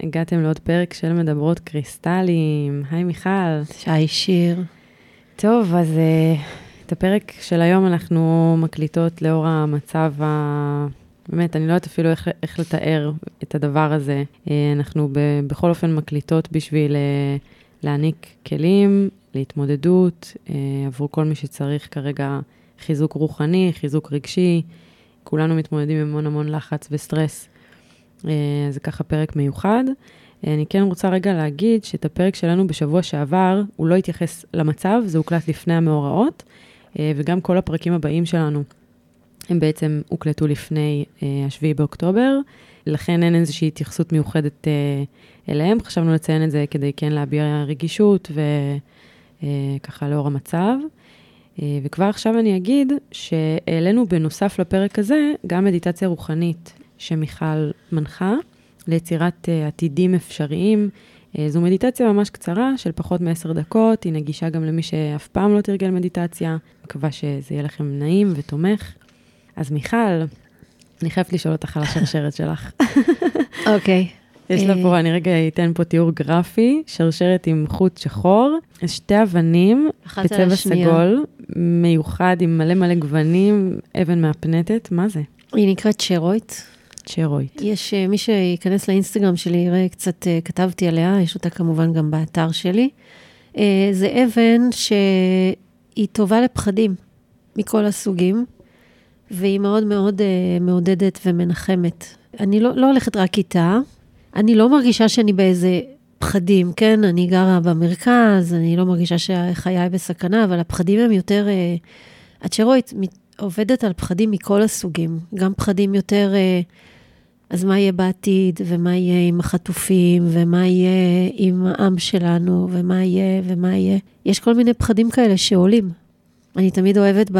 הגעתם לעוד פרק של מדברות קריסטלים. היי מיכל. שי שיר. טוב, אז uh, את הפרק של היום אנחנו מקליטות לאור המצב ה... באמת, אני לא יודעת אפילו איך, איך לתאר את הדבר הזה. Uh, אנחנו ב, בכל אופן מקליטות בשביל uh, להעניק כלים להתמודדות uh, עבור כל מי שצריך כרגע חיזוק רוחני, חיזוק רגשי. כולנו מתמודדים עם המון המון לחץ וסטרס. אה, זה ככה פרק מיוחד. אה, אני כן רוצה רגע להגיד שאת הפרק שלנו בשבוע שעבר, הוא לא התייחס למצב, זה הוקלט לפני המאורעות, אה, וגם כל הפרקים הבאים שלנו, הם בעצם הוקלטו לפני השביעי באוקטובר, לכן אין איזושהי התייחסות מיוחדת אליהם. חשבנו לציין את זה כדי כן להביע רגישות וככה לאור המצב. וכבר עכשיו אני אגיד שהעלינו בנוסף לפרק הזה גם מדיטציה רוחנית שמיכל מנחה ליצירת uh, עתידים אפשריים. Uh, זו מדיטציה ממש קצרה של פחות מעשר דקות, היא נגישה גם למי שאף פעם לא תרגל מדיטציה. מקווה שזה יהיה לכם נעים ותומך. אז מיכל, אני חייבת לשאול אותך על השרשרת שלך. אוקיי. יש לה פה, אני רגע אתן פה תיאור גרפי, שרשרת עם חוט שחור, שתי אבנים בצבע סגול, מיוחד עם מלא מלא גוונים, אבן מהפנטת, מה זה? היא נקראת שרויט. צ'רויט. יש, אה, מי שייכנס לאינסטגרם שלי יראה, קצת אה, כתבתי עליה, יש אותה כמובן גם באתר שלי. אה, זה אבן שהיא טובה לפחדים מכל הסוגים, והיא מאוד מאוד מעודדת ומנחמת. אני לא, לא הולכת רק איתה, אני לא מרגישה שאני באיזה פחדים, כן? אני גרה במרכז, אני לא מרגישה שחיי בסכנה, אבל הפחדים הם יותר... הצ'רויט עובדת על פחדים מכל הסוגים, גם פחדים יותר... אז מה יהיה בעתיד, ומה יהיה עם החטופים, ומה יהיה עם העם שלנו, ומה יהיה, ומה יהיה. יש כל מיני פחדים כאלה שעולים. אני תמיד אוהבת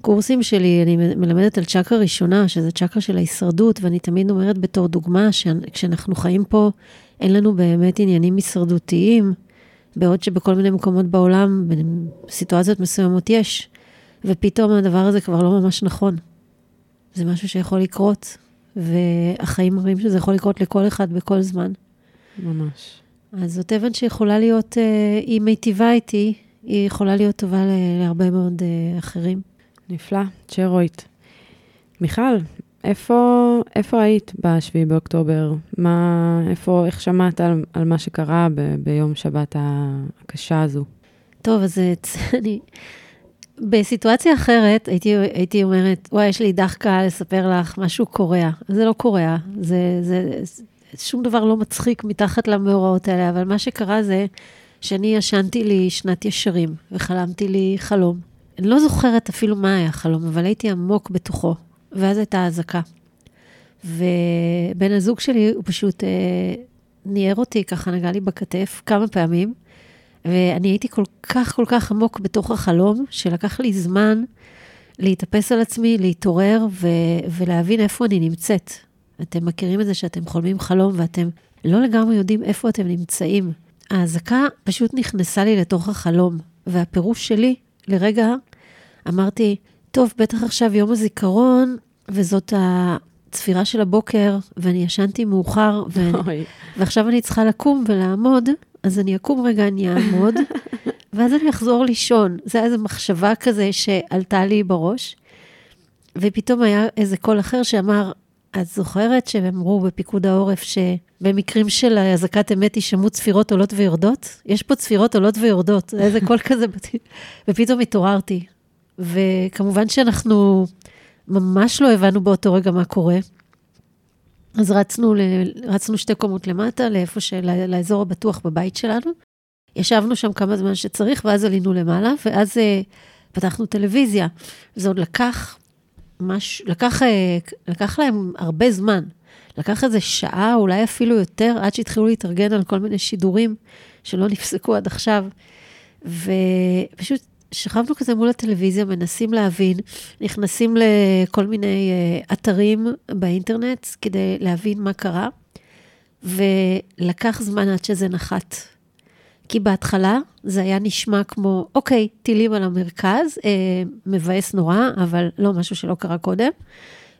בקורסים שלי, אני מלמדת על צ'קרה ראשונה, שזה צ'קרה של ההישרדות, ואני תמיד אומרת בתור דוגמה, שכשאנחנו חיים פה, אין לנו באמת עניינים הישרדותיים, בעוד שבכל מיני מקומות בעולם, בסיטואציות מסוימות יש, ופתאום הדבר הזה כבר לא ממש נכון. זה משהו שיכול לקרות, והחיים מראים שזה יכול לקרות לכל אחד בכל זמן. ממש. אז זאת אבן שיכולה להיות, אה, היא מיטיבה איתי, היא יכולה להיות טובה להרבה מאוד אה, אחרים. נפלא, צ'רויט. מיכל, איפה, איפה היית ב-7 באוקטובר? מה, איפה, איך שמעת על, על מה שקרה ב, ביום שבת הקשה הזו? טוב, אז אה, אני... בסיטואציה אחרת, הייתי, הייתי אומרת, וואי, יש לי דחקה לספר לך משהו קורע. זה לא קורע, זה, זה, זה, שום דבר לא מצחיק מתחת למאורעות האלה, אבל מה שקרה זה שאני ישנתי לי שנת ישרים, וחלמתי לי חלום. אני לא זוכרת אפילו מה היה החלום, אבל הייתי עמוק בתוכו, ואז הייתה אזעקה. ובן הזוג שלי, הוא פשוט אה, ניער אותי, ככה נגע לי בכתף כמה פעמים. ואני הייתי כל כך, כל כך עמוק בתוך החלום, שלקח לי זמן להתאפס על עצמי, להתעורר ו- ולהבין איפה אני נמצאת. אתם מכירים את זה שאתם חולמים חלום ואתם לא לגמרי יודעים איפה אתם נמצאים. האזעקה פשוט נכנסה לי לתוך החלום, והפירוש שלי, לרגע, אמרתי, טוב, בטח עכשיו יום הזיכרון, וזאת הצפירה של הבוקר, ואני ישנתי מאוחר, ואני, ועכשיו אני צריכה לקום ולעמוד, אז אני אקום רגע, אני אעמוד, ואז אני אחזור לישון. זה היה איזו מחשבה כזה שעלתה לי בראש, ופתאום היה איזה קול אחר שאמר, את זוכרת שהם אמרו בפיקוד העורף שבמקרים של אזעקת אמת יישמעו צפירות עולות ויורדות? יש פה צפירות עולות ויורדות, איזה קול כזה, ופתאום התעוררתי. וכמובן שאנחנו ממש לא הבנו באותו רגע מה קורה. אז רצנו, ל... רצנו שתי קומות למטה, לאיפה של... לאזור הבטוח בבית שלנו. ישבנו שם כמה זמן שצריך, ואז עלינו למעלה, ואז uh, פתחנו טלוויזיה. זה עוד לקח, מש... לקח, uh, לקח להם הרבה זמן. לקח איזה שעה, אולי אפילו יותר, עד שהתחילו להתארגן על כל מיני שידורים שלא נפסקו עד עכשיו. ופשוט שכבנו כזה מול הטלוויזיה, מנסים להבין, נכנסים לכל מיני uh, אתרים באינטרנט כדי להבין מה קרה, ולקח זמן עד שזה נחת. כי בהתחלה זה היה נשמע כמו, אוקיי, טילים על המרכז, אה, מבאס נורא, אבל לא משהו שלא קרה קודם.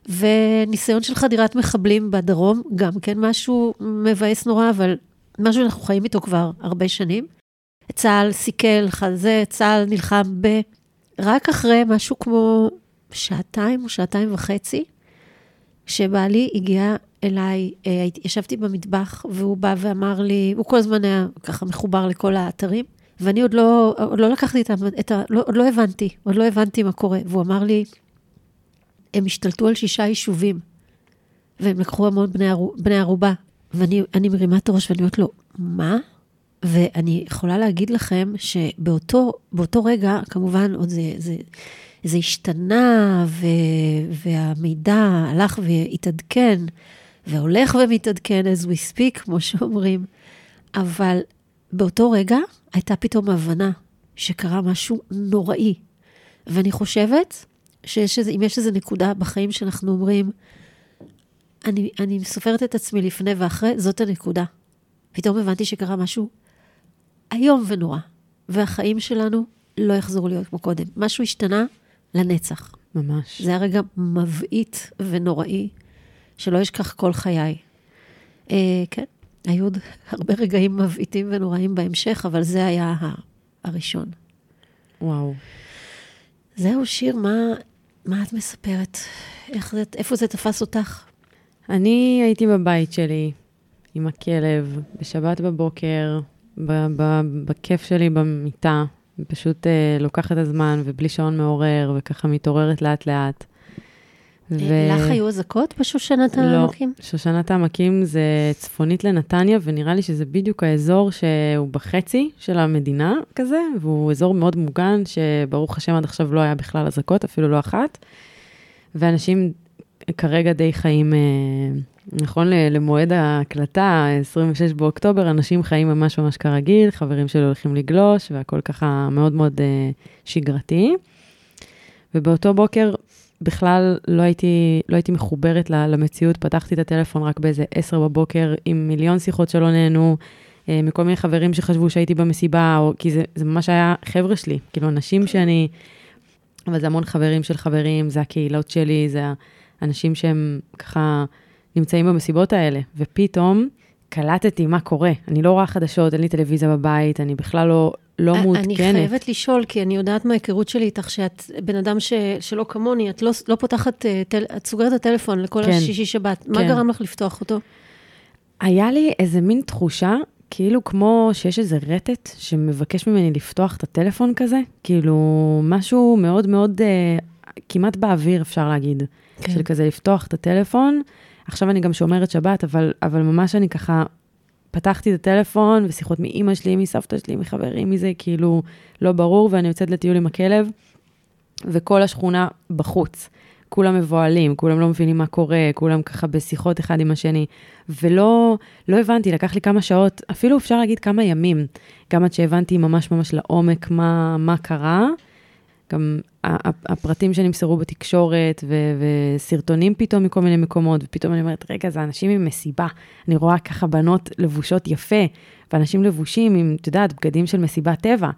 וניסיון של חדירת מחבלים בדרום, גם כן משהו מבאס נורא, אבל משהו שאנחנו חיים איתו כבר הרבה שנים. צה"ל סיכל, חזה, צה"ל נלחם ב... רק אחרי משהו כמו שעתיים או שעתיים וחצי, כשבעלי הגיע אליי, אה, ישבתי במטבח, והוא בא ואמר לי, הוא כל הזמן היה ככה מחובר לכל האתרים, ואני עוד לא, עוד לא לקחתי את ה... את ה לא, עוד לא הבנתי, עוד לא הבנתי מה קורה. והוא אמר לי, הם השתלטו על שישה יישובים, והם לקחו המון בני ערובה. ואני מרימה את הראש ואני אומרת לו, מה? ואני יכולה להגיד לכם שבאותו רגע, כמובן, עוד זה, זה, זה השתנה, ו, והמידע הלך והתעדכן, והולך ומתעדכן as we speak, כמו שאומרים, אבל באותו רגע הייתה פתאום הבנה שקרה משהו נוראי. ואני חושבת שאם יש איזו נקודה בחיים שאנחנו אומרים, אני, אני סופרת את עצמי לפני ואחרי, זאת הנקודה. פתאום הבנתי שקרה משהו איום ונורא, והחיים שלנו לא יחזרו להיות כמו קודם. משהו השתנה לנצח. ממש. זה היה רגע מבעית ונוראי, שלא אשכח כל חיי. אה, כן, היו עוד הרבה רגעים מבעיטים ונוראים בהמשך, אבל זה היה הראשון. וואו. זהו, שיר, מה, מה את מספרת? איך זה, איפה זה תפס אותך? אני הייתי בבית שלי עם הכלב, בשבת בבוקר, בכיף שלי במיטה, פשוט uh, לוקחת את הזמן ובלי שעון מעורר, וככה מתעוררת לאט-לאט. ו... לך היו אזעקות בשושנת העמקים? לא, שושנת העמקים זה צפונית לנתניה, ונראה לי שזה בדיוק האזור שהוא בחצי של המדינה כזה, והוא אזור מאוד מוגן, שברוך השם עד עכשיו לא היה בכלל אזעקות, אפילו לא אחת. ואנשים כרגע די חיים, אה, נכון למועד ההקלטה, 26 באוקטובר, אנשים חיים ממש ממש כרגיל, חברים שלי הולכים לגלוש, והכל ככה מאוד מאוד אה, שגרתי. ובאותו בוקר בכלל לא הייתי, לא הייתי מחוברת למציאות, פתחתי את הטלפון רק באיזה 10 בבוקר עם מיליון שיחות שלא נהנו, אה, מכל מיני חברים שחשבו שהייתי במסיבה, או, כי זה, זה ממש היה חבר'ה שלי, כאילו אנשים שאני, אבל זה המון חברים של חברים, זה הקהילות שלי, זה האנשים שהם ככה נמצאים במסיבות האלה, ופתאום קלטתי מה קורה. אני לא רואה חדשות, אין לי טלוויזיה בבית, אני בכלל לא, לא מעודכנת. אני חייבת לשאול, כי אני יודעת מההיכרות שלי איתך, שאת בן אדם ש, שלא כמוני, את לא, לא פותחת, אה, טל, את סוגרת את הטלפון לכל כן, השישי-שבת. כן. מה גרם לך לפתוח אותו? היה לי איזה מין תחושה, כאילו כמו שיש איזה רטט שמבקש ממני לפתוח את הטלפון כזה, כאילו משהו מאוד מאוד, אה, כמעט באוויר, אפשר להגיד. כן. של כזה לפתוח את הטלפון. עכשיו אני גם שומרת שבת, אבל, אבל ממש אני ככה פתחתי את הטלפון, ושיחות מאימא שלי, מסבתא שלי, מחברים, מזה, כאילו, לא ברור, ואני יוצאת לטיול עם הכלב, וכל השכונה בחוץ. כולם מבוהלים, כולם לא מבינים מה קורה, כולם ככה בשיחות אחד עם השני. ולא לא הבנתי, לקח לי כמה שעות, אפילו אפשר להגיד כמה ימים, גם עד שהבנתי ממש ממש לעומק מה, מה קרה. גם הפרטים שנמסרו בתקשורת, ו- וסרטונים פתאום מכל מיני מקומות, ופתאום אני אומרת, רגע, זה אנשים עם מסיבה. אני רואה ככה בנות לבושות יפה, ואנשים לבושים עם, את יודעת, בגדים של מסיבת טבע.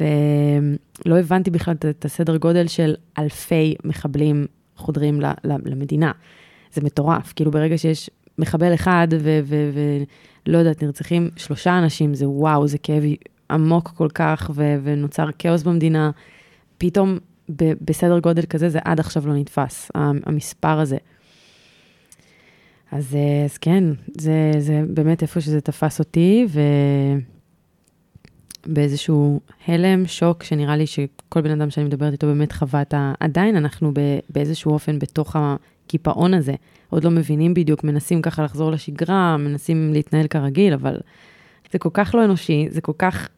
ולא הבנתי בכלל את הסדר גודל של אלפי מחבלים חודרים למדינה. זה מטורף, כאילו ברגע שיש מחבל אחד ולא יודעת, נרצחים שלושה אנשים, זה וואו, זה כאב עמוק כל כך, ו- ונוצר כאוס במדינה. פתאום בסדר גודל כזה, זה עד עכשיו לא נתפס, המספר הזה. אז, אה, אז כן, זה, זה באמת איפה שזה תפס אותי, ובאיזשהו הלם, שוק, שנראה לי שכל בן אדם שאני מדברת איתו באמת חווה את ה... עדיין אנחנו באיזשהו אופן בתוך הקיפאון הזה. עוד לא מבינים בדיוק, מנסים ככה לחזור לשגרה, מנסים להתנהל כרגיל, אבל זה כל כך לא אנושי, זה כל כך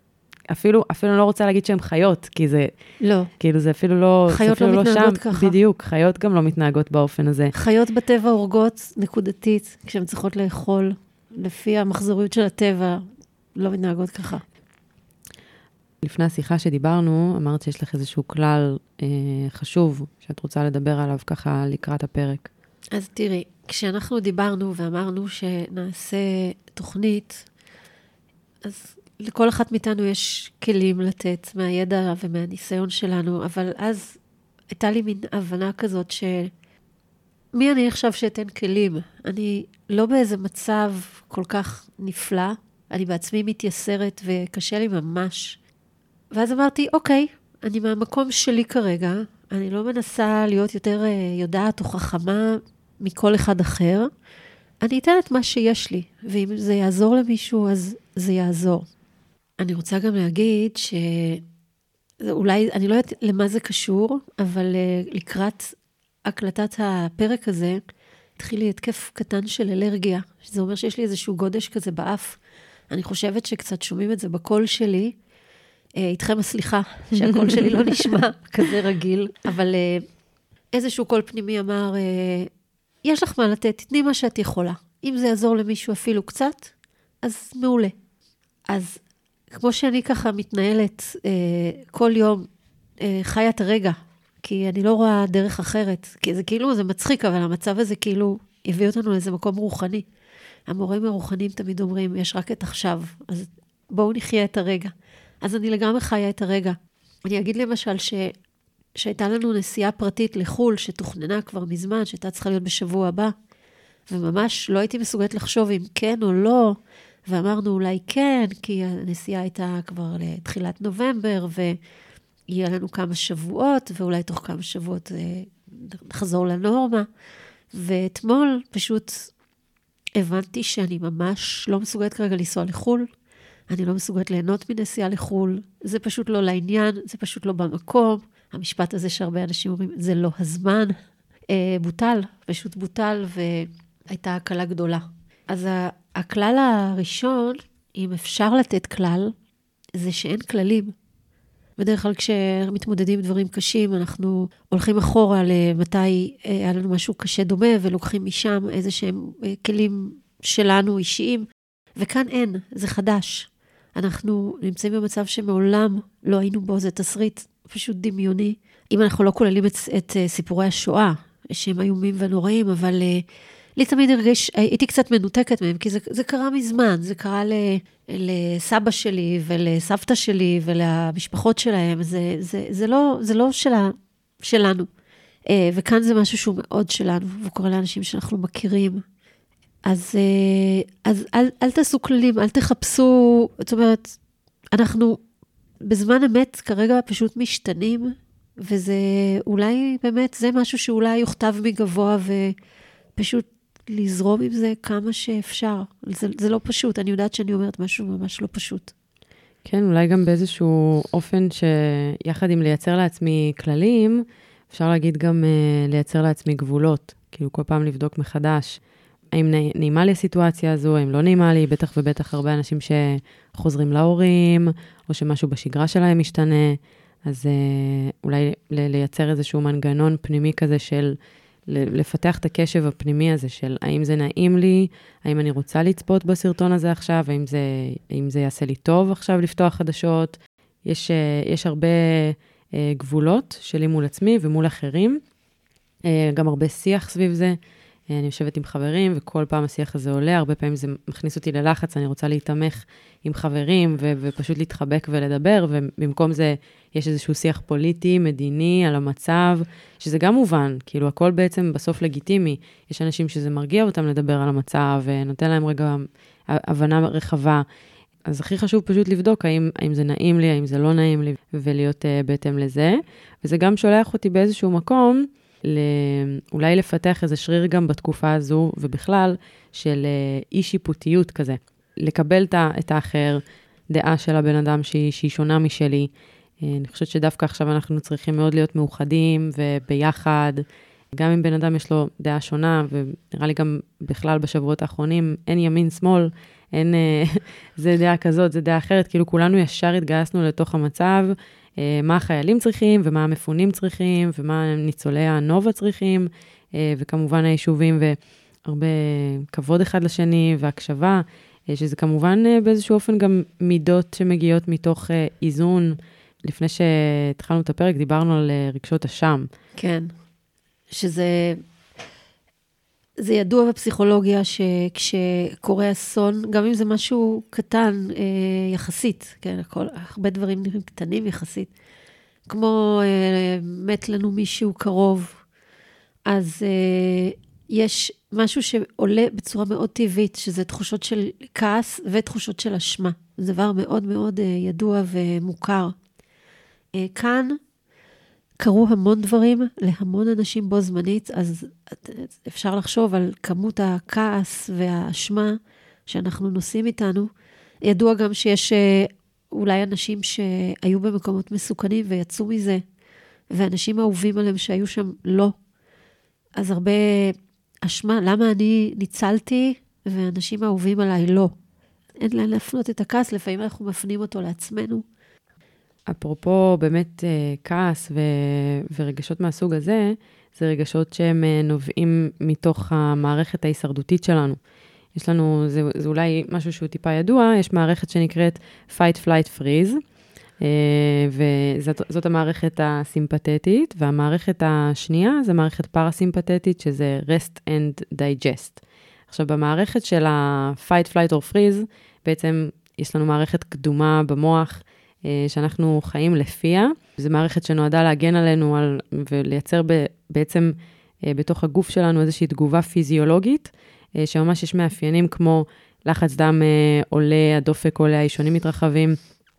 אפילו, אפילו לא רוצה להגיד שהן חיות, כי זה... לא. כאילו, זה אפילו לא... חיות לא אפילו לא מתנהגות לא ככה. בדיוק, חיות גם לא מתנהגות באופן הזה. חיות בטבע הורגות נקודתית, כשהן צריכות לאכול, לפי המחזוריות של הטבע, לא מתנהגות ככה. לפני השיחה שדיברנו, אמרת שיש לך איזשהו כלל אה, חשוב שאת רוצה לדבר עליו ככה לקראת הפרק. אז תראי, כשאנחנו דיברנו ואמרנו שנעשה תוכנית, אז לכל אחת מאיתנו יש כלים לתת מהידע ומהניסיון שלנו, אבל אז הייתה לי מין הבנה כזאת מי אני עכשיו שאתן כלים? אני לא באיזה מצב כל כך נפלא, אני בעצמי מתייסרת וקשה לי ממש. ואז אמרתי, אוקיי, אני מהמקום שלי כרגע, אני לא מנסה להיות יותר אה, יודעת או חכמה מכל אחד אחר. אני אתן את מה שיש לי, ואם זה יעזור למישהו, אז זה יעזור. אני רוצה גם להגיד ש... אולי, אני לא יודעת למה זה קשור, אבל uh, לקראת הקלטת הפרק הזה, התחיל לי התקף קטן של אלרגיה, שזה אומר שיש לי איזשהו גודש כזה באף. אני חושבת שקצת שומעים את זה בקול שלי. Uh, איתכם הסליחה, שהקול שלי לא נשמע כזה רגיל, אבל uh, איזשהו קול פנימי אמר, יש לך מה לתת, תתני מה שאת יכולה. אם זה יעזור למישהו אפילו קצת, אז מעולה. אז כמו שאני ככה מתנהלת אה, כל יום, אה, חיה את הרגע, כי אני לא רואה דרך אחרת. כי זה כאילו, זה מצחיק, אבל המצב הזה כאילו הביא אותנו לאיזה מקום רוחני. המורים הרוחניים תמיד אומרים, יש רק את עכשיו, אז בואו נחיה את הרגע. אז אני לגמרי חיה את הרגע. אני אגיד למשל ש... שהייתה לנו נסיעה פרטית לחו"ל, שתוכננה כבר מזמן, שהייתה צריכה להיות בשבוע הבא, וממש לא הייתי מסוגלת לחשוב אם כן או לא, ואמרנו אולי כן, כי הנסיעה הייתה כבר לתחילת נובמבר, ויהיה לנו כמה שבועות, ואולי תוך כמה שבועות אה, נחזור לנורמה. ואתמול פשוט הבנתי שאני ממש לא מסוגלת כרגע לנסוע לחו"ל, אני לא מסוגלת ליהנות מנסיעה לחו"ל, זה פשוט לא לעניין, זה פשוט לא במקום. המשפט הזה שהרבה אנשים אומרים, זה לא הזמן, אה, בוטל, פשוט בוטל, והייתה הקלה גדולה. אז הכלל הראשון, אם אפשר לתת כלל, זה שאין כללים. בדרך כלל כשמתמודדים עם דברים קשים, אנחנו הולכים אחורה למתי אה, היה לנו משהו קשה דומה, ולוקחים משם איזה שהם אה, כלים שלנו, אישיים, וכאן אין, זה חדש. אנחנו נמצאים במצב שמעולם לא היינו בו, זה תסריט פשוט דמיוני. אם אנחנו לא כוללים את, את אה, סיפורי השואה, שהם איומים ונוראים, אבל לי תמיד הרגיש, הייתי קצת מנותקת מהם, כי זה, זה קרה מזמן, זה קרה ל, לסבא שלי ולסבתא שלי ולמשפחות שלהם, זה, זה, זה לא, זה לא שלה, שלנו. אה, וכאן זה משהו שהוא מאוד שלנו, והוא קורה לאנשים שאנחנו מכירים. אז, אה, אז אל, אל תעשו כללים, אל תחפשו, זאת אומרת, אנחנו בזמן אמת כרגע פשוט משתנים, וזה אולי באמת, זה משהו שאולי יוכתב מגבוה ופשוט לזרום עם זה כמה שאפשר. זה, זה לא פשוט, אני יודעת שאני אומרת משהו ממש לא פשוט. כן, אולי גם באיזשהו אופן שיחד עם לייצר לעצמי כללים, אפשר להגיד גם uh, לייצר לעצמי גבולות. כאילו, כל פעם לבדוק מחדש, האם נעימה לי הסיטואציה הזו, האם לא נעימה לי, בטח ובטח הרבה אנשים שחוזרים להורים, או שמשהו בשגרה שלהם משתנה. אז uh, אולי לייצר איזשהו מנגנון פנימי כזה של לפתח את הקשב הפנימי הזה של האם זה נעים לי, האם אני רוצה לצפות בסרטון הזה עכשיו, האם זה, האם זה יעשה לי טוב עכשיו לפתוח חדשות. יש, אה, יש הרבה אה, גבולות שלי מול עצמי ומול אחרים, אה, גם הרבה שיח סביב זה. אני יושבת עם חברים, וכל פעם השיח הזה עולה, הרבה פעמים זה מכניס אותי ללחץ, אני רוצה להתמך עם חברים ו- ופשוט להתחבק ולדבר, ובמקום זה יש איזשהו שיח פוליטי, מדיני, על המצב, שזה גם מובן, כאילו הכל בעצם בסוף לגיטימי. יש אנשים שזה מרגיע אותם לדבר על המצב, ונותן להם רגע הבנה רחבה. אז הכי חשוב פשוט לבדוק האם, האם זה נעים לי, האם זה לא נעים לי, ולהיות uh, בהתאם לזה. וזה גם שולח אותי באיזשהו מקום. אולי לפתח איזה שריר גם בתקופה הזו, ובכלל, של uh, אי-שיפוטיות כזה. לקבל את האחר, דעה של הבן אדם שהיא, שהיא שונה משלי. אה, אני חושבת שדווקא עכשיו אנחנו צריכים מאוד להיות מאוחדים וביחד. גם אם בן אדם יש לו דעה שונה, ונראה לי גם בכלל בשבועות האחרונים, אין ימין-שמאל, אין, אה, זה דעה כזאת, זה דעה אחרת, כאילו כולנו ישר התגייסנו לתוך המצב, אה, מה החיילים צריכים, ומה המפונים צריכים, ומה ניצולי הנובה צריכים, וכמובן היישובים, והרבה כבוד אחד לשני, והקשבה. אה, שזה כמובן אה, באיזשהו אופן גם מידות שמגיעות מתוך אה, איזון. לפני שהתחלנו את הפרק, דיברנו על רגשות אשם. כן, שזה... זה ידוע בפסיכולוגיה שכשקורה אסון, גם אם זה משהו קטן אה, יחסית, כן, הכל, הרבה דברים נראים קטנים יחסית, כמו אה, מת לנו מישהו קרוב, אז אה, יש משהו שעולה בצורה מאוד טבעית, שזה תחושות של כעס ותחושות של אשמה. זה דבר מאוד מאוד אה, ידוע ומוכר. אה, כאן קרו המון דברים להמון אנשים בו זמנית, אז אפשר לחשוב על כמות הכעס והאשמה שאנחנו נושאים איתנו. ידוע גם שיש אה, אולי אנשים שהיו במקומות מסוכנים ויצאו מזה, ואנשים אהובים עליהם שהיו שם לא. אז הרבה אשמה, למה אני ניצלתי ואנשים אהובים עליי לא? אין לאן להפנות את הכעס, לפעמים אנחנו מפנים אותו לעצמנו. אפרופו באמת אה, כעס ו- ורגשות מהסוג הזה, זה רגשות שהם אה, נובעים מתוך המערכת ההישרדותית שלנו. יש לנו, זה, זה אולי משהו שהוא טיפה ידוע, יש מערכת שנקראת Fight Flight Freeze, אה, וזאת המערכת הסימפתטית, והמערכת השנייה זה מערכת פרסימפתטית, שזה Rest and Digest. עכשיו, במערכת של ה-Fight, Flight or Freeze, בעצם יש לנו מערכת קדומה במוח, שאנחנו חיים לפיה. זו מערכת שנועדה להגן עלינו על, ולייצר ב, בעצם אה, בתוך הגוף שלנו איזושהי תגובה פיזיולוגית, שממש יש מאפיינים כמו לחץ דם עולה, הדופק עולה, האישונים מתרחבים.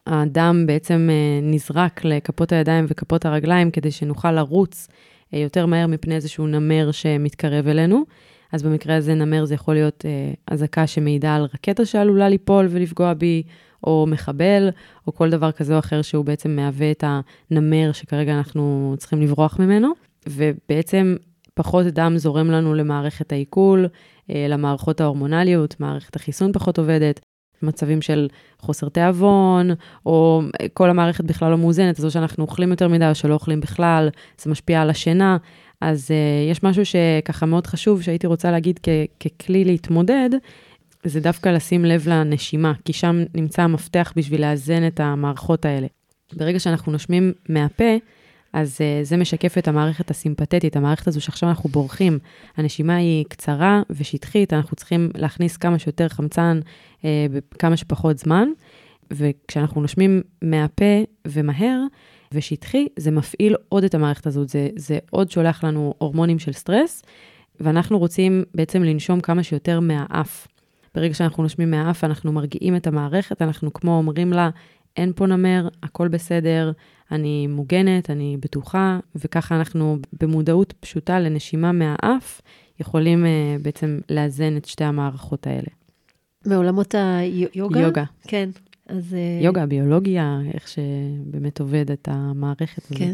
הדם בעצם נזרק לכפות הידיים וכפות הרגליים כדי שנוכל לרוץ יותר מהר מפני איזשהו נמר שמתקרב אלינו. אז במקרה הזה נמר זה יכול להיות אזעקה שמעידה על רקטה שעלולה ליפול ולפגוע בי, או מחבל, או כל דבר כזה או אחר שהוא בעצם מהווה את הנמר שכרגע אנחנו צריכים לברוח ממנו. ובעצם פחות דם זורם לנו למערכת העיכול, למערכות ההורמונליות, מערכת החיסון פחות עובדת, מצבים של חוסר תיאבון, או כל המערכת בכלל לא מאוזנת, אז או שאנחנו אוכלים יותר מדי או שלא אוכלים בכלל, זה משפיע על השינה. אז uh, יש משהו שככה מאוד חשוב, שהייתי רוצה להגיד כ- ככלי להתמודד, זה דווקא לשים לב לנשימה, כי שם נמצא המפתח בשביל לאזן את המערכות האלה. ברגע שאנחנו נושמים מהפה, אז uh, זה משקף את המערכת הסימפתטית, המערכת הזו שעכשיו אנחנו בורחים. הנשימה היא קצרה ושטחית, אנחנו צריכים להכניס כמה שיותר חמצן uh, בכמה שפחות זמן, וכשאנחנו נושמים מהפה ומהר ושטחי, זה מפעיל עוד את המערכת הזאת, זה, זה עוד שולח לנו הורמונים של סטרס, ואנחנו רוצים בעצם לנשום כמה שיותר מהאף. ברגע שאנחנו נושמים מהאף, אנחנו מרגיעים את המערכת, אנחנו כמו אומרים לה, אין פה נמר, הכל בסדר, אני מוגנת, אני בטוחה, וככה אנחנו במודעות פשוטה לנשימה מהאף, יכולים uh, בעצם לאזן את שתי המערכות האלה. מעולמות היוגה? יוגה. כן. אז... אה, יוגה, ביולוגיה, איך שבאמת עובד את המערכת הזאת. כן.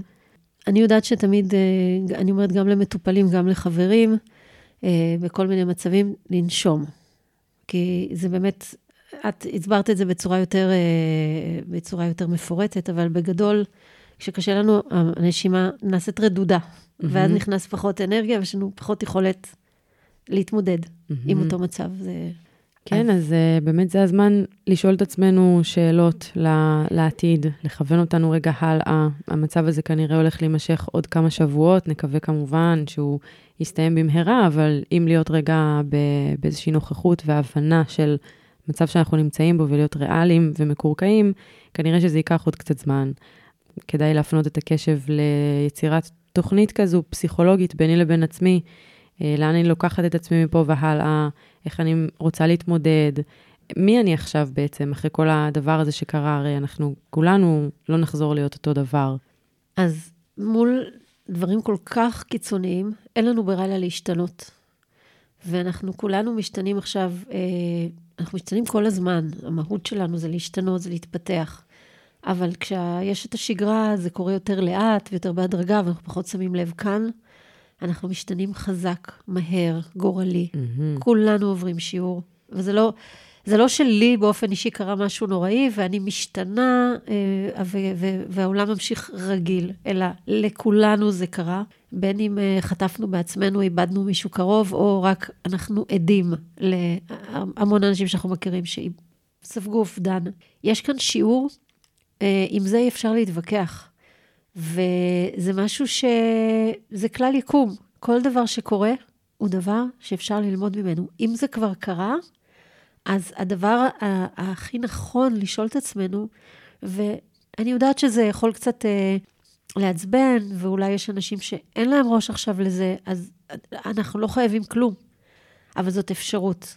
אני יודעת שתמיד, אה, אני אומרת גם למטופלים, גם לחברים, בכל מיני מצבים, לנשום. כי זה באמת, את הסברת את זה בצורה יותר, אה, בצורה יותר מפורטת, אבל בגדול, כשקשה לנו, הנשימה נעשית רדודה, mm-hmm. ואז נכנס פחות אנרגיה, ויש לנו פחות יכולת להתמודד mm-hmm. עם אותו מצב. זה... כן, אז, אז uh, באמת זה הזמן לשאול את עצמנו שאלות לעתיד, לכוון אותנו רגע הלאה. המצב הזה כנראה הולך להימשך עוד כמה שבועות, נקווה כמובן שהוא יסתיים במהרה, אבל אם להיות רגע באיזושהי נוכחות והבנה של מצב שאנחנו נמצאים בו ולהיות ריאליים ומקורקעים, כנראה שזה ייקח עוד קצת זמן. כדאי להפנות את הקשב ליצירת תוכנית כזו, פסיכולוגית, ביני לבין עצמי, אה, לאן אני לוקחת את עצמי מפה והלאה, איך אני רוצה להתמודד, מי אני עכשיו בעצם, אחרי כל הדבר הזה שקרה, הרי אנחנו כולנו לא נחזור להיות אותו דבר. אז מול דברים כל כך קיצוניים, אין לנו ברירה אלא להשתנות. ואנחנו כולנו משתנים עכשיו, אה, אנחנו משתנים כל הזמן. המהות שלנו זה להשתנות, זה להתפתח. אבל כשיש את השגרה, זה קורה יותר לאט ויותר בהדרגה, ואנחנו פחות שמים לב כאן. אנחנו משתנים חזק, מהר, גורלי. Mm-hmm. כולנו עוברים שיעור. וזה לא, זה לא שלי באופן אישי קרה משהו נוראי, ואני משתנה, אה, והעולם ממשיך רגיל, אלא לכולנו זה קרה. בין אם אה, חטפנו בעצמנו, איבדנו מישהו קרוב, או רק אנחנו עדים להמון אנשים שאנחנו מכירים שספגו אובדן. יש כאן שיעור, אה, עם זה אי אפשר להתווכח. וזה משהו ש... זה כלל יקום. כל דבר שקורה הוא דבר שאפשר ללמוד ממנו. אם זה כבר קרה, אז הדבר הכי נכון לשאול את עצמנו, ואני יודעת שזה יכול קצת אה, לעצבן, ואולי יש אנשים שאין להם ראש עכשיו לזה, אז אנחנו לא חייבים כלום, אבל זאת אפשרות.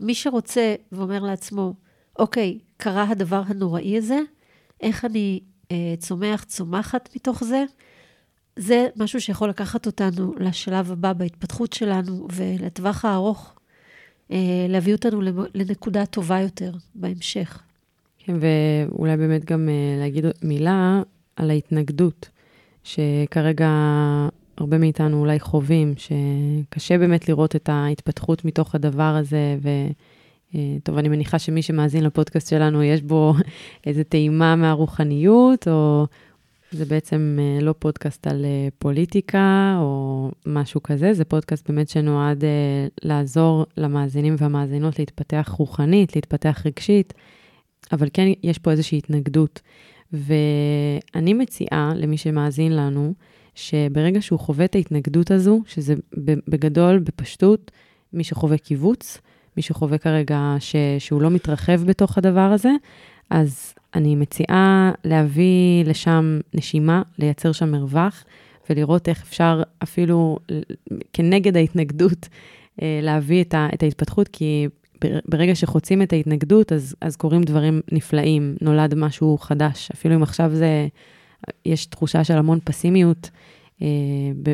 מי שרוצה ואומר לעצמו, אוקיי, קרה הדבר הנוראי הזה, איך אני צומח, צומחת מתוך זה, זה משהו שיכול לקחת אותנו לשלב הבא בהתפתחות שלנו ולטווח הארוך, אה, להביא אותנו לנקודה טובה יותר בהמשך. כן, ואולי באמת גם אה, להגיד מילה על ההתנגדות, שכרגע הרבה מאיתנו אולי חווים, שקשה באמת לראות את ההתפתחות מתוך הדבר הזה, ו... אה, טוב, אני מניחה שמי שמאזין לפודקאסט שלנו, יש בו איזו טעימה מהרוחניות, או זה בעצם אה, לא פודקאסט על אה, פוליטיקה או משהו כזה, זה פודקאסט באמת שנועד לעזור למאזינים והמאזינות להתפתח רוחנית, להתפתח רגשית, אבל כן יש פה איזושהי התנגדות. ואני מציעה למי שמאזין לנו, שברגע שהוא חווה את ההתנגדות הזו, שזה בגדול, בפשטות, מי שחווה קיבוץ, מי שחווה כרגע ש, שהוא לא מתרחב בתוך הדבר הזה, אז אני מציעה להביא לשם נשימה, לייצר שם מרווח, ולראות איך אפשר אפילו כנגד ההתנגדות אה, להביא את, ה, את ההתפתחות, כי ברגע שחוצים את ההתנגדות, אז, אז קורים דברים נפלאים, נולד משהו חדש. אפילו אם עכשיו זה, יש תחושה של המון פסימיות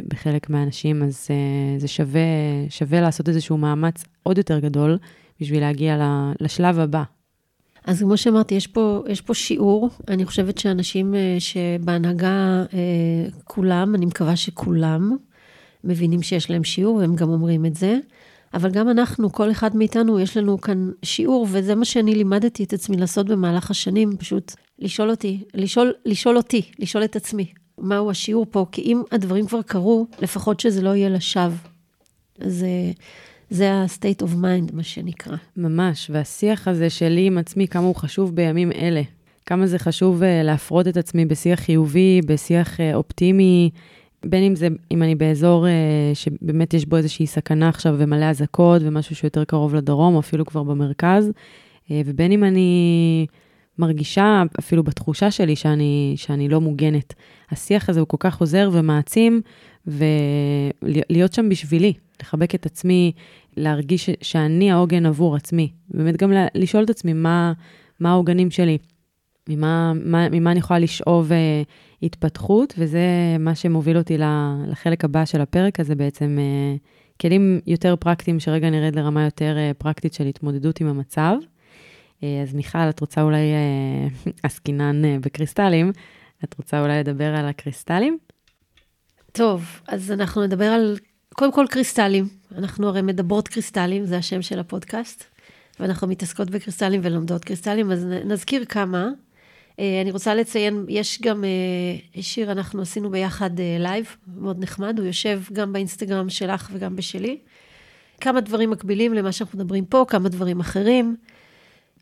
בחלק מהאנשים, אז אה, זה שווה, שווה לעשות איזשהו מאמץ עוד יותר גדול בשביל להגיע לשלב הבא. אז כמו שאמרתי, יש פה, יש פה שיעור. אני חושבת שאנשים אה, שבהנהגה, כולם, אני מקווה שכולם, מבינים שיש להם שיעור, והם גם אומרים את זה. אבל גם אנחנו, כל אחד מאיתנו, יש לנו כאן שיעור, וזה מה שאני לימדתי את עצמי לעשות במהלך השנים, פשוט לשאול אותי, לשאול, לשאול אותי, לשאול את עצמי, מהו השיעור פה, כי אם הדברים כבר קרו, לפחות שזה לא יהיה לשווא. זה, זה ה-state of mind, מה שנקרא. ממש, והשיח הזה שלי עם עצמי, כמה הוא חשוב בימים אלה. כמה זה חשוב uh, להפרות את עצמי בשיח חיובי, בשיח uh, אופטימי, בין אם זה, אם אני באזור uh, שבאמת יש בו איזושהי סכנה עכשיו ומלא אזעקות ומשהו שיותר קרוב לדרום, או אפילו כבר במרכז, uh, ובין אם אני מרגישה, אפילו בתחושה שלי, שאני, שאני לא מוגנת. השיח הזה הוא כל כך עוזר ומעצים, ולהיות שם בשבילי, לחבק את עצמי, להרגיש שאני העוגן עבור עצמי. באמת גם לשאול את עצמי מה, מה העוגנים שלי, ממה, מה, ממה אני יכולה לשאוב uh, התפתחות, וזה מה שמוביל אותי לחלק הבא של הפרק הזה בעצם. uh, כלים יותר פרקטיים, שרגע נרד לרמה יותר uh, פרקטית של התמודדות עם המצב. אה, אז מיכל, את רוצה אולי, אה, עסקינן אה, בקריסטלים, את רוצה אולי לדבר על הקריסטלים? טוב, אז אנחנו נדבר על, קודם כל קריסטלים. אנחנו הרי מדברות קריסטלים, זה השם של הפודקאסט, ואנחנו מתעסקות בקריסטלים ולומדות קריסטלים, אז נזכיר כמה. אני רוצה לציין, יש גם שיר, אנחנו עשינו ביחד לייב, מאוד נחמד, הוא יושב גם באינסטגרם שלך וגם בשלי. כמה דברים מקבילים למה שאנחנו מדברים פה, כמה דברים אחרים.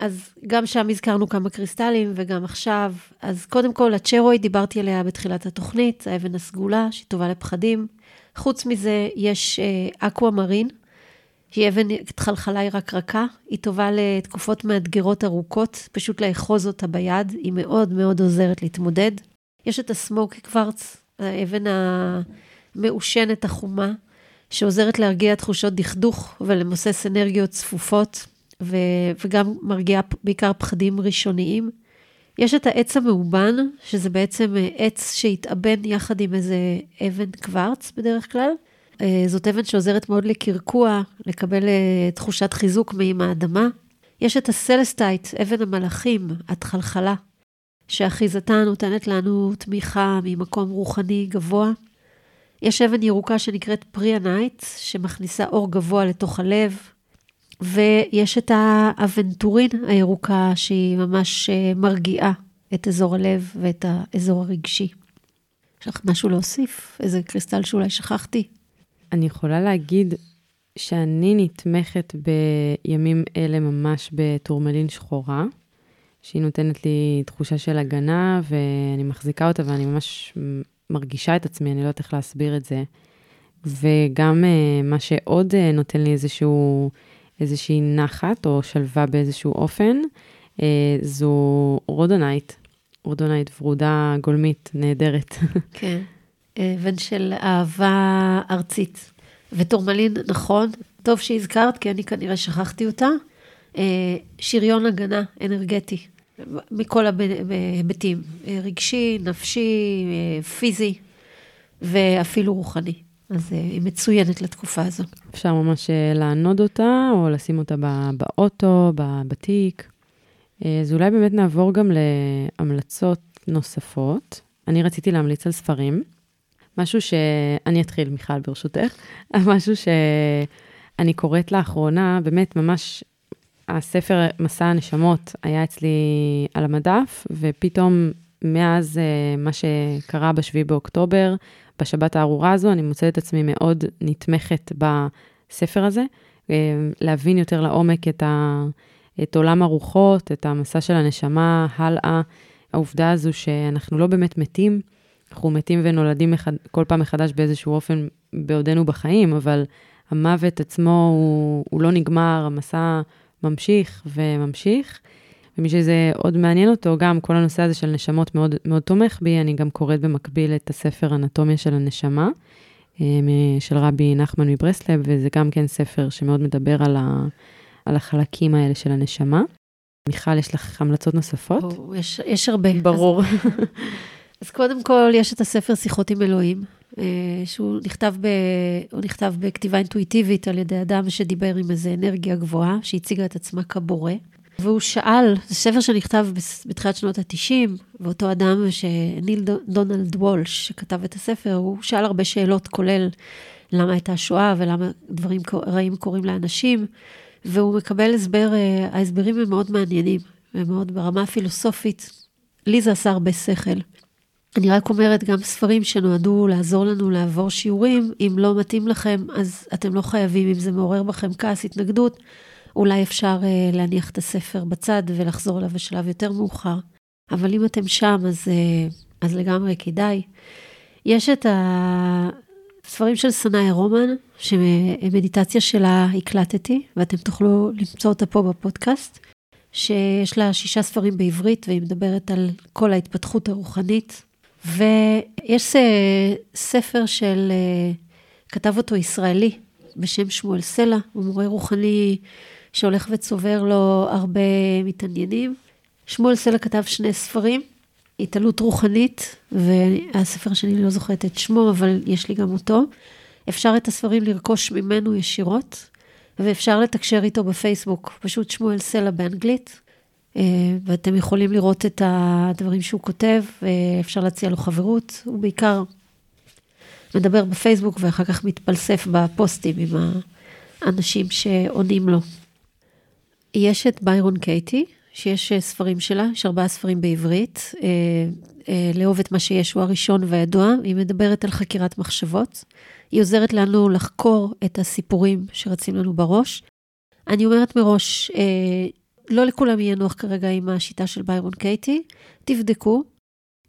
אז גם שם הזכרנו כמה קריסטלים, וגם עכשיו. אז קודם כל, הצ'רוי, דיברתי עליה בתחילת התוכנית, האבן הסגולה, שהיא טובה לפחדים. חוץ מזה, יש אה, אקווה מרין, שהיא אבן חלחלה רקרקה, היא טובה לתקופות מאתגרות ארוכות, פשוט לאחוז אותה ביד, היא מאוד מאוד עוזרת להתמודד. יש את הסמוקי קוורץ, האבן המעושנת החומה, שעוזרת להרגיע תחושות דכדוך ולמוסס אנרגיות צפופות. ו, וגם מרגיע בעיקר פחדים ראשוניים. יש את העץ המאובן, שזה בעצם אה, עץ שהתאבן יחד עם איזה אבן קוורץ בדרך כלל. אה, זאת אבן שעוזרת מאוד לקרקוע, לקבל אה, תחושת חיזוק מעם האדמה. יש את הסלסטייט, אבן המלאכים, התחלחלה, שאחיזתה נותנת לנו תמיכה ממקום רוחני גבוה. יש אבן ירוקה שנקראת פרהנייט, שמכניסה אור גבוה לתוך הלב, ויש את האבנטורין הירוקה, שהיא ממש אה, מרגיעה את אזור הלב ואת האזור הרגשי. יש לך משהו להוסיף? איזה קריסטל שאולי שכחתי? אני יכולה להגיד שאני נתמכת בימים אלה ממש בטורמלין שחורה, שהיא נותנת לי תחושה של הגנה, ואני מחזיקה אותה ואני ממש מרגישה את עצמי, אני לא יודעת איך להסביר את זה. וגם אה, מה שעוד אה, נותן לי איזשהו איזושהי נחת או שלווה באיזשהו אופן, אה, זו רודונייט, או רודונאית ורודה גולמית נהדרת. כן, אבן של אהבה ארצית. וטורמלין, נכון, טוב שהזכרת, כי אני כנראה שכחתי אותה. אה, שריון הגנה אנרגטי, מכל ההיבטים, אה, רגשי, נפשי, אה, פיזי ואפילו רוחני. אז היא מצוינת לתקופה הזו. אפשר ממש לענוד אותה, או לשים אותה באוטו, בתיק. אז אולי באמת נעבור גם להמלצות נוספות. אני רציתי להמליץ על ספרים. משהו שאני אתחיל, מיכל, ברשותך. משהו שאני קוראת לאחרונה, באמת ממש הספר מסע הנשמות היה אצלי על המדף, ופתאום מאז מה שקרה ב-7 באוקטובר, בשבת הארורה הזו, אני מוצאת את עצמי מאוד נתמכת בספר הזה, uh, להבין יותר לעומק את, ה, את עולם הרוחות, את המסע של הנשמה הלאה, העובדה הזו שאנחנו לא באמת מתים, אנחנו מתים ונולדים אחד, כל פעם מחדש באיזשהו אופן בעודנו בחיים, אבל המוות עצמו הוא, הוא לא נגמר, המסע ממשיך וממשיך. ומי שזה עוד מעניין אותו, גם כל הנושא הזה של נשמות מאוד, מאוד תומך בי, אני גם קוראת במקביל את הספר אנטומיה של הנשמה, אה, של רבי נחמן מברסלב, וזה גם כן ספר שמאוד מדבר על, ה, על החלקים האלה של הנשמה. מיכל, יש לך המלצות נוספות? או, יש, יש הרבה. ברור. אז, אז קודם כל, יש את הספר שיחות עם אלוהים, אה, שהוא נכתב, ב, נכתב בכתיבה אינטואיטיבית על ידי אדם שדיבר עם איזו אנרגיה גבוהה, שהציגה את עצמה כבורא. והוא שאל, זה ספר שנכתב בתחילת שנות ה-90, ואותו אדם, ניל דונלד וולש, שכתב את הספר, הוא שאל הרבה שאלות, כולל למה הייתה שואה ולמה דברים רעים קורים לאנשים, והוא מקבל הסבר, אה, ההסברים הם מאוד מעניינים, הם מאוד ברמה הפילוסופית. לי זה עשה הרבה שכל. אני רק אומרת, גם ספרים שנועדו לעזור לנו לעבור שיעורים, אם לא מתאים לכם, אז אתם לא חייבים, אם זה מעורר בכם כעס, התנגדות, אולי אפשר uh, להניח את הספר בצד ולחזור אליו בשלב יותר מאוחר. אבל אם אתם שם, אז, uh, אז לגמרי כדאי. יש את הספרים של סנאי רומן, שמדיטציה שלה הקלטתי, ואתם תוכלו למצוא אותה פה בפודקאסט, שיש לה שישה ספרים בעברית, והיא מדברת על כל ההתפתחות הרוחנית ויש אה, ספר של, אה, כתב אותו ישראלי בשם שמואל סלע, הוא מורה רוחני שהולך וצובר לו הרבה מתעניינים. שמואל סלע כתב שני ספרים, התעלות רוחנית, והספר שלי לא זוכרת את שמו, אבל יש לי גם אותו. אפשר את הספרים לרכוש ממנו ישירות, ואפשר לתקשר איתו בפייסבוק, פשוט שמואל סלע באנגלית. אה, ואתם יכולים לראות את הדברים שהוא כותב, ואפשר להציע לו חברות. הוא בעיקר מדבר בפייסבוק ואחר כך מתפלסף בפוסטים עם האנשים שעונים לו. יש את ביירון קייטי, שיש ספרים שלה, יש ארבעה ספרים בעברית. אה, אה, לאהוב את מה שיש הוא הראשון והידוע, היא מדברת על חקירת מחשבות. היא עוזרת לנו לחקור את הסיפורים שרצים לנו בראש. אני אומרת מראש, לא לכולם יהיה נוח כרגע עם השיטה של ביירון קייטי, תבדקו.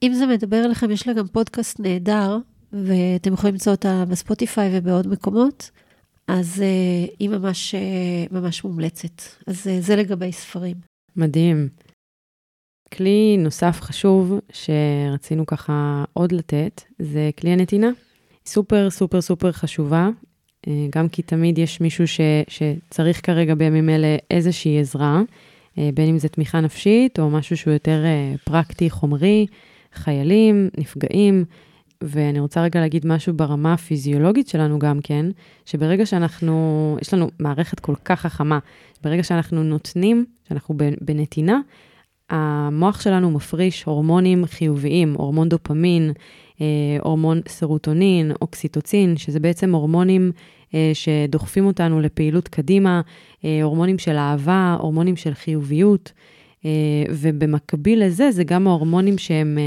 אם זה מדבר אליכם, יש לה גם פודקאסט נהדר, ואתם יכולים למצוא אותה בספוטיפיי ובעוד מקומות, אז uh, היא ממש, uh, ממש מומלצת. אז uh, זה לגבי ספרים. מדהים. כלי נוסף חשוב שרצינו ככה עוד לתת, זה כלי הנתינה. סופר סופר סופר חשובה, גם כי תמיד יש מישהו ש, שצריך כרגע בימים אלה איזושהי עזרה. בין אם זה תמיכה נפשית או משהו שהוא יותר פרקטי, חומרי, חיילים, נפגעים. ואני רוצה רגע להגיד משהו ברמה הפיזיולוגית שלנו גם כן, שברגע שאנחנו, יש לנו מערכת כל כך חכמה, ברגע שאנחנו נותנים, שאנחנו בנתינה, המוח שלנו מפריש הורמונים חיוביים, הורמון דופמין, אה, הורמון סרוטונין, אוקסיטוצין, שזה בעצם הורמונים אה, שדוחפים אותנו לפעילות קדימה, אה, הורמונים של אהבה, הורמונים של חיוביות, ובמקביל לזה, זה גם ההורמונים שהם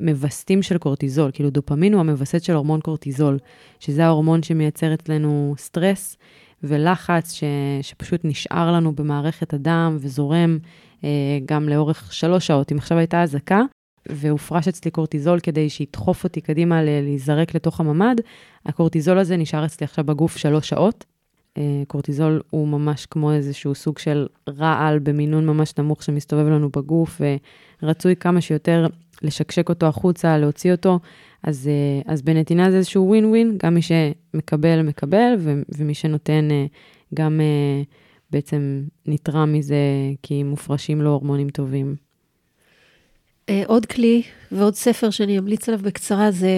מווסתים של קורטיזול, כאילו דופמין הוא המווסת של הורמון קורטיזול, שזה ההורמון שמייצר אצלנו סטרס ולחץ ש, שפשוט נשאר לנו במערכת הדם וזורם גם לאורך שלוש שעות. אם עכשיו הייתה אזעקה, והופרש אצלי קורטיזול כדי שידחוף אותי קדימה להיזרק לתוך הממ"ד, הקורטיזול הזה נשאר אצלי עכשיו בגוף שלוש שעות. אה, קורטיזול הוא ממש כמו איזשהו סוג של רעל במינון ממש נמוך שמסתובב לנו בגוף, ורצוי כמה שיותר לשקשק אותו החוצה, להוציא אותו. אז, אז בנתינה זה איזשהו ווין ווין, גם מי שמקבל, מקבל, ומי שנותן גם בעצם נתרם מזה כי מופרשים לו הורמונים טובים. עוד כלי ועוד ספר שאני אמליץ עליו בקצרה זה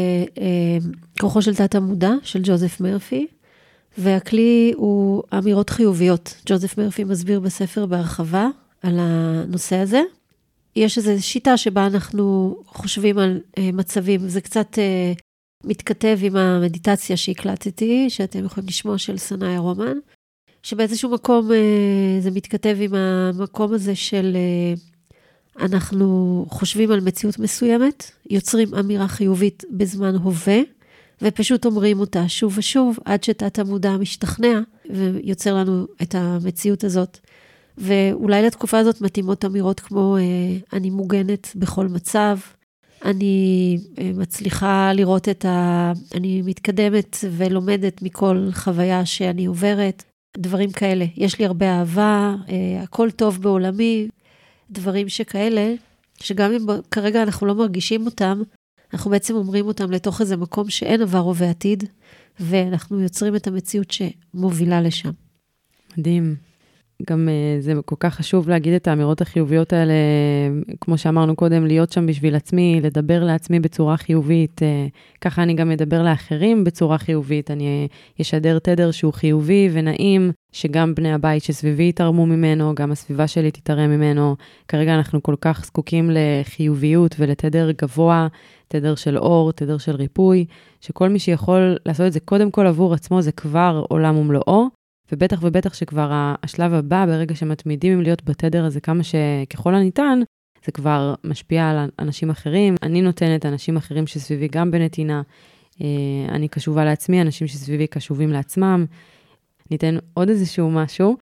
כוחו של תת המודע של ג'וזף מרפי. והכלי הוא אמירות חיוביות. ג'וזף מרפי מסביר בספר בהרחבה על הנושא הזה. יש איזו שיטה שבה אנחנו חושבים על uh, מצבים, זה קצת uh, מתכתב עם המדיטציה שהקלטתי, שאתם יכולים לשמוע של סנאיה רומן, שבאיזשהו מקום uh, זה מתכתב עם המקום הזה של uh, אנחנו חושבים על מציאות מסוימת, יוצרים אמירה חיובית בזמן הווה, ופשוט אומרים אותה שוב ושוב, עד שתת המודע משתכנע ויוצר לנו את המציאות הזאת. ואולי לתקופה הזאת מתאימות אמירות כמו, אה, אני מוגנת בכל מצב, אני אה, מצליחה לראות את ה... אני מתקדמת ולומדת מכל חוויה שאני עוברת, דברים כאלה. יש לי הרבה אהבה, אה, הכל טוב בעולמי, דברים שכאלה, שגם אם כרגע אנחנו לא מרגישים אותם, אנחנו בעצם אומרים אותם לתוך איזה מקום שאין עבר או ועתיד, ואנחנו יוצרים את המציאות שמובילה לשם. מדהים. גם uh, זה כל כך חשוב להגיד את האמירות החיוביות האלה, כמו שאמרנו קודם, להיות שם בשביל עצמי, לדבר לעצמי בצורה חיובית. Uh, ככה אני גם אדבר לאחרים בצורה חיובית. אני אשדר תדר שהוא חיובי ונעים, שגם בני הבית שסביבי יתרמו ממנו, גם הסביבה שלי תתרם ממנו. כרגע אנחנו כל כך זקוקים לחיוביות ולתדר גבוה, תדר של אור, תדר של ריפוי, שכל מי שיכול לעשות את זה קודם כל עבור עצמו, זה כבר עולם ומלואו. ובטח ובטח שכבר השלב הבא, ברגע שמתמידים עם להיות בתדר הזה כמה שככל הניתן, זה כבר משפיע על אנשים אחרים. אני נותנת אנשים אחרים שסביבי גם בנתינה. אה, אני קשובה לעצמי, אנשים שסביבי קשובים לעצמם. ניתן עוד איזשהו משהו.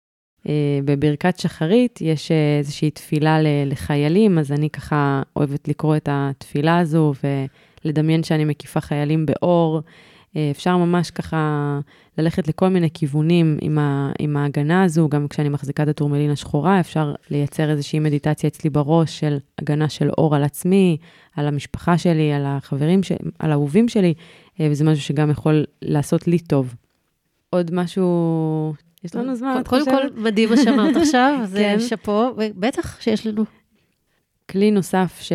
אה, בברכת שחרית יש איזושהי תפילה לחיילים, אז אני ככה אוהבת לקרוא את התפילה הזו ולדמיין שאני מקיפה חיילים באור. אה, אפשר ממש ככה ללכת לכל מיני כיוונים עם, ה, עם ההגנה הזו, גם כשאני מחזיקה את הטורמלין השחורה, אפשר לייצר איזושהי מדיטציה אצלי בראש של הגנה של אור על עצמי, על המשפחה שלי, על החברים, ש... על האהובים שלי, אה, וזה משהו שגם יכול לעשות לי טוב. עוד משהו, יש לנו זמן, את חושבת? קודם כל, מדהים מה שאמרת עכשיו, זה כן. שאפו, ובטח שיש לנו. כלי נוסף ש...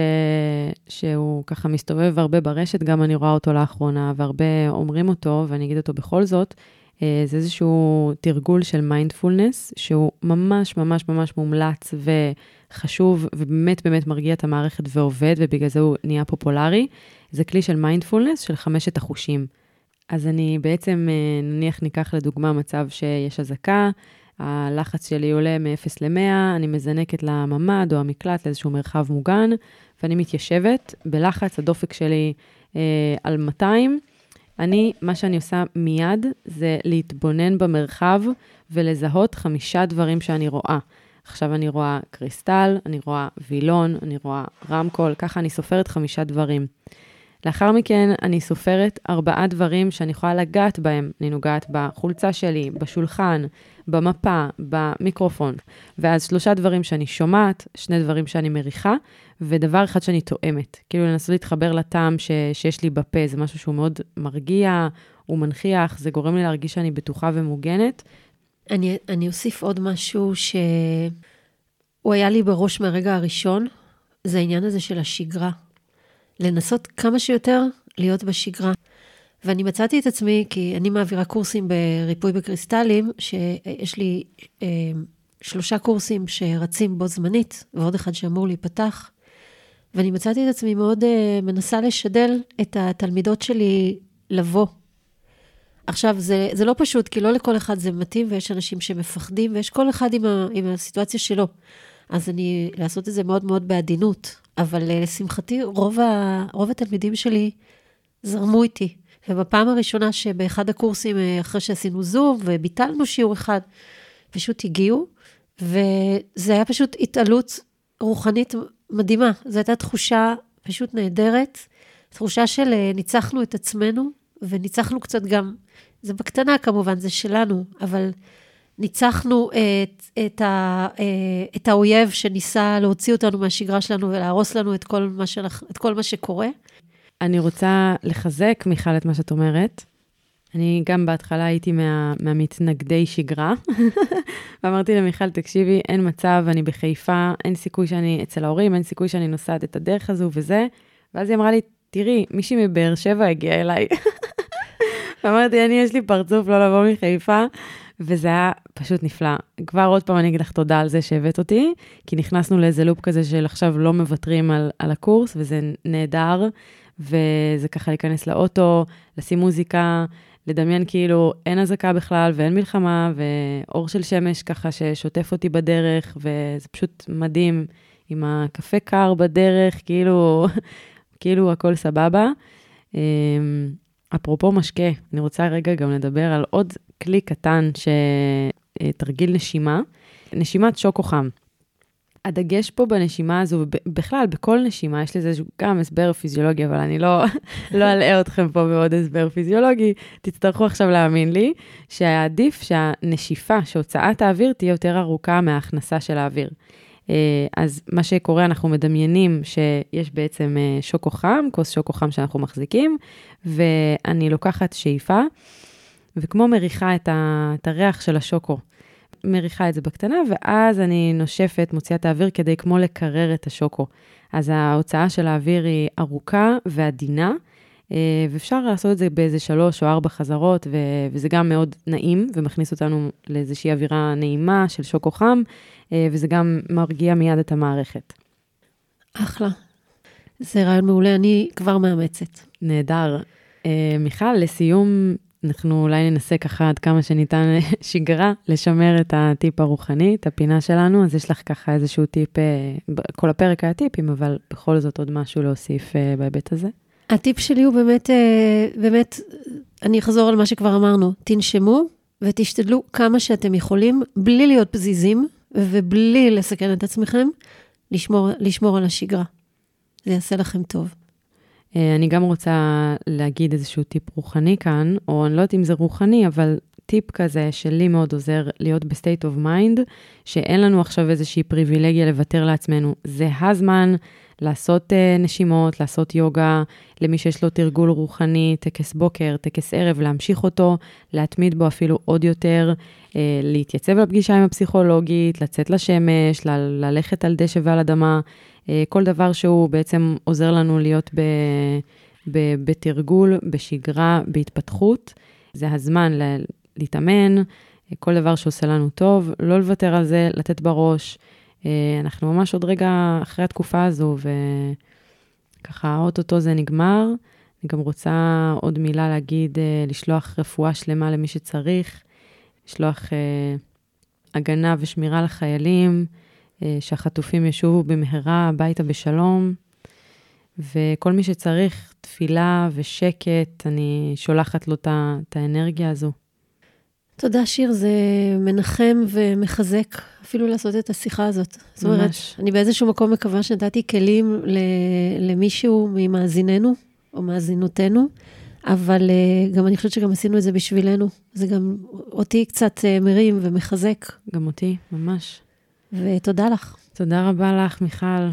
שהוא ככה מסתובב הרבה ברשת, גם אני רואה אותו לאחרונה, והרבה אומרים אותו, ואני אגיד אותו בכל זאת, אה, זה איזשהו תרגול של מיינדפולנס, שהוא ממש ממש ממש מומלץ וחשוב, ובאמת באמת מרגיע את המערכת ועובד, ובגלל זה הוא נהיה פופולרי. זה כלי של מיינדפולנס של חמשת החושים. אז אני בעצם, אה, נניח ניקח לדוגמה מצב שיש אזעקה, הלחץ שלי עולה מ-0 ל-100, אני מזנקת לממ"ד או המקלט לאיזשהו מרחב מוגן, ואני מתיישבת בלחץ, הדופק שלי אה, על 200. אני, מה שאני עושה מיד זה להתבונן במרחב ולזהות חמישה דברים שאני רואה. עכשיו אני רואה קריסטל, אני רואה וילון, אני רואה רמקול, ככה אני סופרת חמישה דברים. לאחר מכן אני סופרת ארבעה דברים שאני יכולה לגעת בהם. אני נוגעת בחולצה שלי, בשולחן, במפה, במיקרופון. ואז שלושה דברים שאני שומעת, שני דברים שאני מריחה, ודבר אחד שאני תואמת. כאילו לנסות להתחבר לטעם ש, שיש לי בפה, זה משהו שהוא מאוד מרגיע, הוא מנכיח, זה גורם לי להרגיש שאני בטוחה ומוגנת. אני, אני אוסיף עוד משהו שהוא היה לי בראש מהרגע הראשון, זה העניין הזה של השגרה. לנסות כמה שיותר להיות בשגרה. ואני מצאתי את עצמי, כי אני מעבירה קורסים בריפוי בקריסטלים, שיש לי אה, שלושה קורסים שרצים בו זמנית, ועוד אחד שאמור להיפתח. ואני מצאתי את עצמי מאוד אה, מנסה לשדל את התלמידות שלי לבוא. עכשיו, זה, זה לא פשוט, כי לא לכל אחד זה מתאים, ויש אנשים שמפחדים, ויש כל אחד עם, ה, עם הסיטואציה שלו. אז אני, לעשות את זה מאוד מאוד בעדינות. אבל אה, לשמחתי, רוב, ה, רוב התלמידים שלי זרמו איתי. ובפעם הראשונה שבאחד הקורסים, אה, אחרי שעשינו זום וביטלנו שיעור אחד, פשוט הגיעו, וזה היה פשוט התעלות רוחנית מדהימה. זו הייתה תחושה פשוט נהדרת, תחושה של אה, ניצחנו את עצמנו, וניצחנו קצת גם, זה בקטנה כמובן, זה שלנו, אבל ניצחנו את, את, ה, אה, את האויב שניסה להוציא אותנו מהשגרה שלנו ולהרוס לנו את כל מה, שלך, את כל מה שקורה. אני רוצה לחזק, מיכל, את מה שאת אומרת. אני גם בהתחלה הייתי מה, מהמתנגדי שגרה, ואמרתי למיכל, תקשיבי, אין מצב, אני בחיפה, אין סיכוי שאני אצל ההורים, אין סיכוי שאני נוסעת את הדרך הזו וזה. ואז היא אמרה לי, תראי, מישהי מבאר שבע הגיעה אליי. ואמרתי, אני, יש לי פרצוף לא לבוא מחיפה, וזה היה פשוט נפלא. כבר עוד פעם אני אגיד לך תודה על זה שהבאת אותי, כי נכנסנו לאיזה לופ כזה של עכשיו לא מוותרים על, על הקורס, וזה נהדר, וזה ככה להיכנס לאוטו, לשים מוזיקה, לדמיין כאילו אין אזעקה בכלל ואין מלחמה, ואור של שמש ככה ששוטף אותי בדרך, וזה פשוט מדהים, עם הקפה קר בדרך, כאילו, כאילו הכל סבבה. אמ, אפרופו משקה, אני רוצה רגע גם לדבר על עוד כלי קטן, שתרגיל נשימה, נשימת שוקו חם. הדגש פה בנשימה הזו, ובכלל, בכל נשימה, יש לזה גם הסבר פיזיולוגי, אבל אני לא, לא אלאה אתכם פה בעוד הסבר פיזיולוגי, תצטרכו עכשיו להאמין לי, שעדיף שהנשיפה, שהוצאת האוויר, תהיה יותר ארוכה מההכנסה של האוויר. אה, אז מה שקורה, אנחנו מדמיינים שיש בעצם אה, שוקו חם, כוס שוקו חם שאנחנו מחזיקים, ואני לוקחת שאיפה, וכמו מריחה את, ה, את הריח של השוקו, מריחה את זה בקטנה, ואז אני נושפת, מוציאה את האוויר כדי כמו לקרר את השוקו. אז ההוצאה של האוויר היא ארוכה ועדינה, אה, ואפשר לעשות את זה באיזה שלוש או ארבע חזרות, ו- וזה גם מאוד נעים, ומכניס אותנו לאיזושהי אווירה נעימה של שוקו חם, אה, וזה גם מרגיע מיד את המערכת. אחלה. זה רעיון מעולה, אני כבר מאמצת. נהדר. אה, מיכל, לסיום, אנחנו אולי ננסה ככה עד כמה שניתן שגרה, לשמר את הטיפ הרוחני, את הפינה שלנו, אז יש לך ככה איזשהו טיפ, כל הפרק היה טיפים, אבל בכל זאת עוד משהו להוסיף בהיבט הזה. הטיפ שלי הוא באמת, באמת, אני אחזור על מה שכבר אמרנו, תנשמו ותשתדלו כמה שאתם יכולים, בלי להיות פזיזים ובלי לסכן את עצמכם, לשמור, לשמור על השגרה. זה יעשה לכם טוב. אני גם רוצה להגיד איזשהו טיפ רוחני כאן, או אני לא יודעת אם זה רוחני, אבל טיפ כזה שלי מאוד עוזר להיות ב state of mind, שאין לנו עכשיו איזושהי פריבילגיה לוותר לעצמנו. זה הזמן לעשות אה, נשימות, לעשות יוגה, למי שיש לו תרגול רוחני, טקס בוקר, טקס ערב, להמשיך אותו, להתמיד בו אפילו עוד יותר, אה, להתייצב לפגישה עם הפסיכולוגית, לצאת לשמש, ל- ללכת על דשא ועל אדמה, uh, כל דבר שהוא בעצם עוזר לנו להיות ב... ב- בתרגול, בשגרה, בהתפתחות. זה הזמן ל- להתאמן, כל דבר שעושה לנו טוב, לא לוותר על זה, לתת בראש. אה, אנחנו ממש עוד רגע אחרי התקופה הזו, וככה, אוטוטו זה נגמר. אני גם רוצה עוד מילה להגיד, אה, לשלוח רפואה שלמה למי שצריך, לשלוח אה, הגנה ושמירה לחיילים, שהחטופים ישובו במהרה הביתה בשלום. וכל מי שצריך תפילה ושקט, אני שולחת לו את האנרגיה הזו. תודה, שיר, זה מנחם ומחזק אפילו לעשות את השיחה הזאת. ממש. זאת אומרת, אני באיזשהו מקום מקווה שנתתי כלים למישהו ממאזיננו, או מאזינותינו, אבל אה, גם אני חושבת שגם עשינו את זה בשבילנו. זה גם אותי קצת אה, מרים ומחזק. גם אותי, ממש. ותודה לך. תודה רבה לך, מיכל.